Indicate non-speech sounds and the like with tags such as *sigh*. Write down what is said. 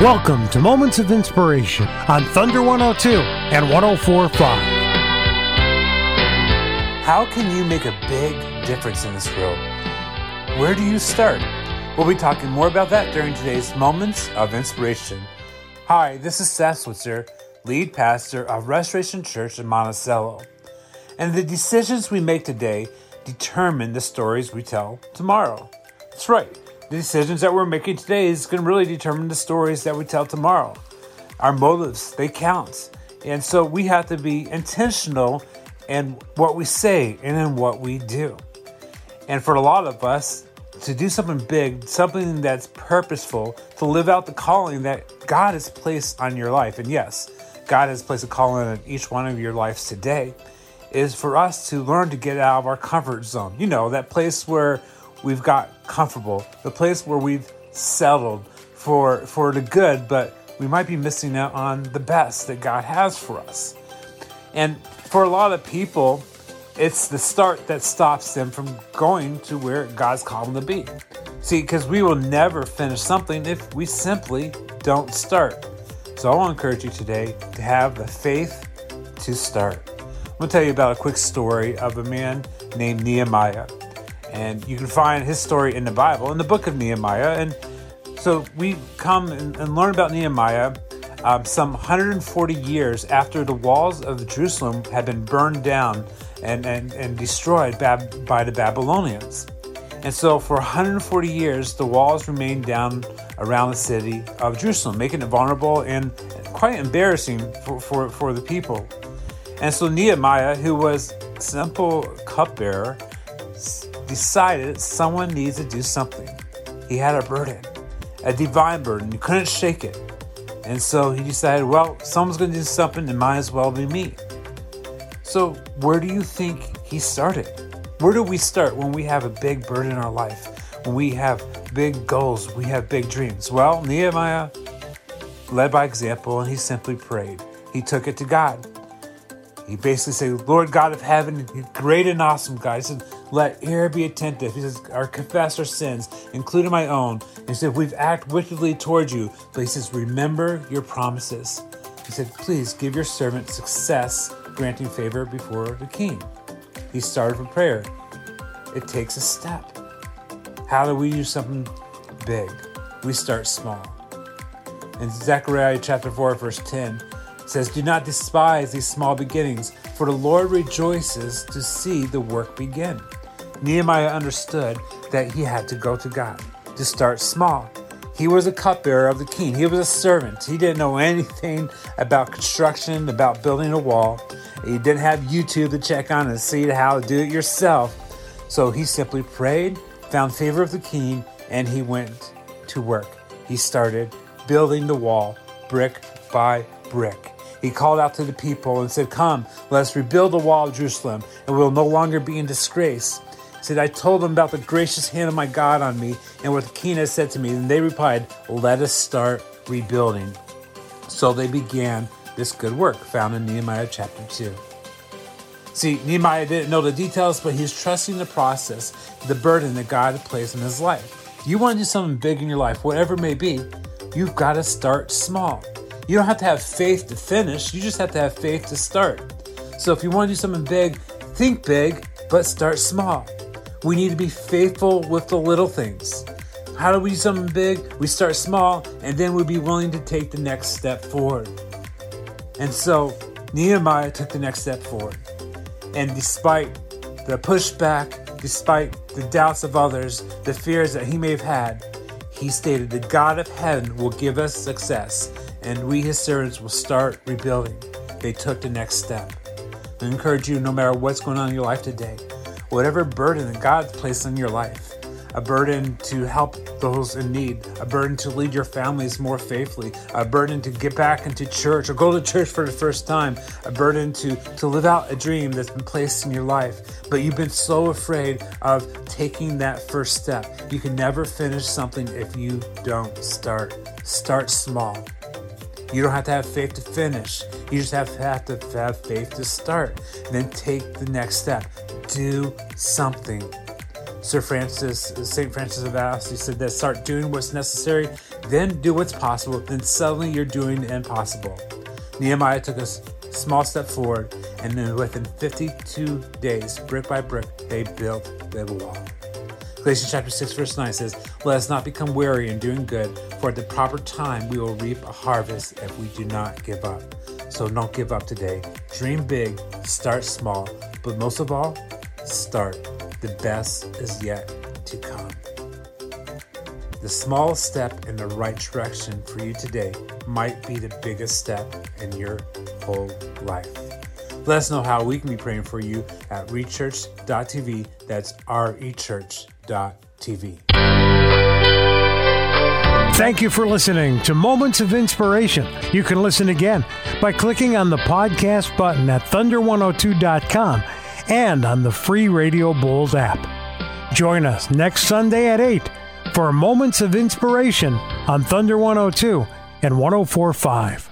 Welcome to Moments of Inspiration on Thunder 102 and 1045. How can you make a big difference in this world? Where do you start? We'll be talking more about that during today's Moments of Inspiration. Hi, this is Seth Switzer, lead pastor of Restoration Church in Monticello. And the decisions we make today determine the stories we tell tomorrow. That's right. The decisions that we're making today is going to really determine the stories that we tell tomorrow. Our motives, they count. And so we have to be intentional in what we say and in what we do. And for a lot of us, to do something big, something that's purposeful, to live out the calling that God has placed on your life. And yes, God has placed a calling on each one of your lives today is for us to learn to get out of our comfort zone. You know, that place where we've got comfortable, the place where we've settled for for the good, but we might be missing out on the best that God has for us. And for a lot of people, it's the start that stops them from going to where God's called them to be. See, because we will never finish something if we simply don't start. So I want to encourage you today to have the faith to start. I'm going to tell you about a quick story of a man named Nehemiah. And you can find his story in the Bible, in the book of Nehemiah. And so we come and, learn about Nehemiah um, some 140 years after the walls of Jerusalem had been burned down and, and, and destroyed by the Babylonians. And so for 140 years, the walls remained down around the city of Jerusalem, making it vulnerable and quite embarrassing for, for, for the people. And so Nehemiah, who was simple cupbearer, decided someone needs to do something. He had a burden, a divine burden. He couldn't shake it. And so he decided, well, someone's going to do something, it might as well be me. So, where do you think he started? Where do we start when we have a big burden in our life? When we have big goals, we have big dreams? Well, Nehemiah led by example and he simply prayed. He took it to God. He basically said, Lord God of heaven, great and awesome God. He said, let ear be attentive. He says, our confess our sins, including my own. he said, we've acted wickedly toward you. But he says, remember your promises. He said, please give your servant success, granting favor before the king. He started with prayer. It takes a step. How do we do something big? We start small. In Zechariah chapter 4, verse 10, says, Do not despise these small beginnings, for the Lord rejoices to see the work begin. Nehemiah understood that he had to go to God, to start small. He was a cupbearer of the king. He was a servant. He didn't know *laughs* anything about construction, about building a wall. He didn't have YouTube to check on and see how to do it yourself. So he simply prayed, found favor of the king, and he went to work. He started building the wall brick by brick. He called out to the people and said, Come, let us rebuild the wall of Jerusalem, and we will no longer be in disgrace. Said, I told them about the gracious hand of my God on me and what the king had said to me. And they replied, Let us start rebuilding. So they began this good work found in Nehemiah chapter 2. See, Nehemiah didn't know the details, but he's trusting the process, the burden that God had placed in his life. You want to do something big in your life, whatever it may be, you've got to start small. You don't have to have faith to finish, you just have to have faith to start. So if you want to do something big, think big, but start small. We need to be faithful with the little things. How do we do something big? We start small and then we'll be willing to take the next step forward. And so Nehemiah took the next step forward. And despite the pushback, despite the doubts of others, the fears that he may have had, he stated, The God of heaven will give us success and we, his servants, will start rebuilding. They took the next step. I encourage you, no matter what's going on in your life today, whatever burden that God's placed on your life, a burden to help those in need, a burden to lead your families more faithfully, a burden to get back into church or go to church for the first time, a burden to, to live out a dream that's been placed in your life, but you've been so afraid of taking that first step. You can never finish something if you don't start. Start small. You don't have to have faith to finish. You just have to have, to have faith to start. And then take the next step. Do something. Sir Francis, St. Francis of Assisi said that start doing what's necessary, then do what's possible, then suddenly you're doing the impossible. Nehemiah took a small step forward, and then within 52 days, brick by brick, they built the wall. Galatians chapter 6, verse 9 says, Let us not become weary in doing good, for at the proper time we will reap a harvest if we do not give up. So don't give up today. Dream big, start small, but most of all, start. The best is yet to come. The small step in the right direction for you today might be the biggest step in your whole life. Let us know how we can be praying for you at rechurch.tv. That's rechurch.tv. Thank you for listening to Moments of Inspiration. You can listen again by clicking on the podcast button at thunder102.com and on the free Radio Bulls app. Join us next Sunday at 8 for Moments of Inspiration on Thunder 102 and 1045.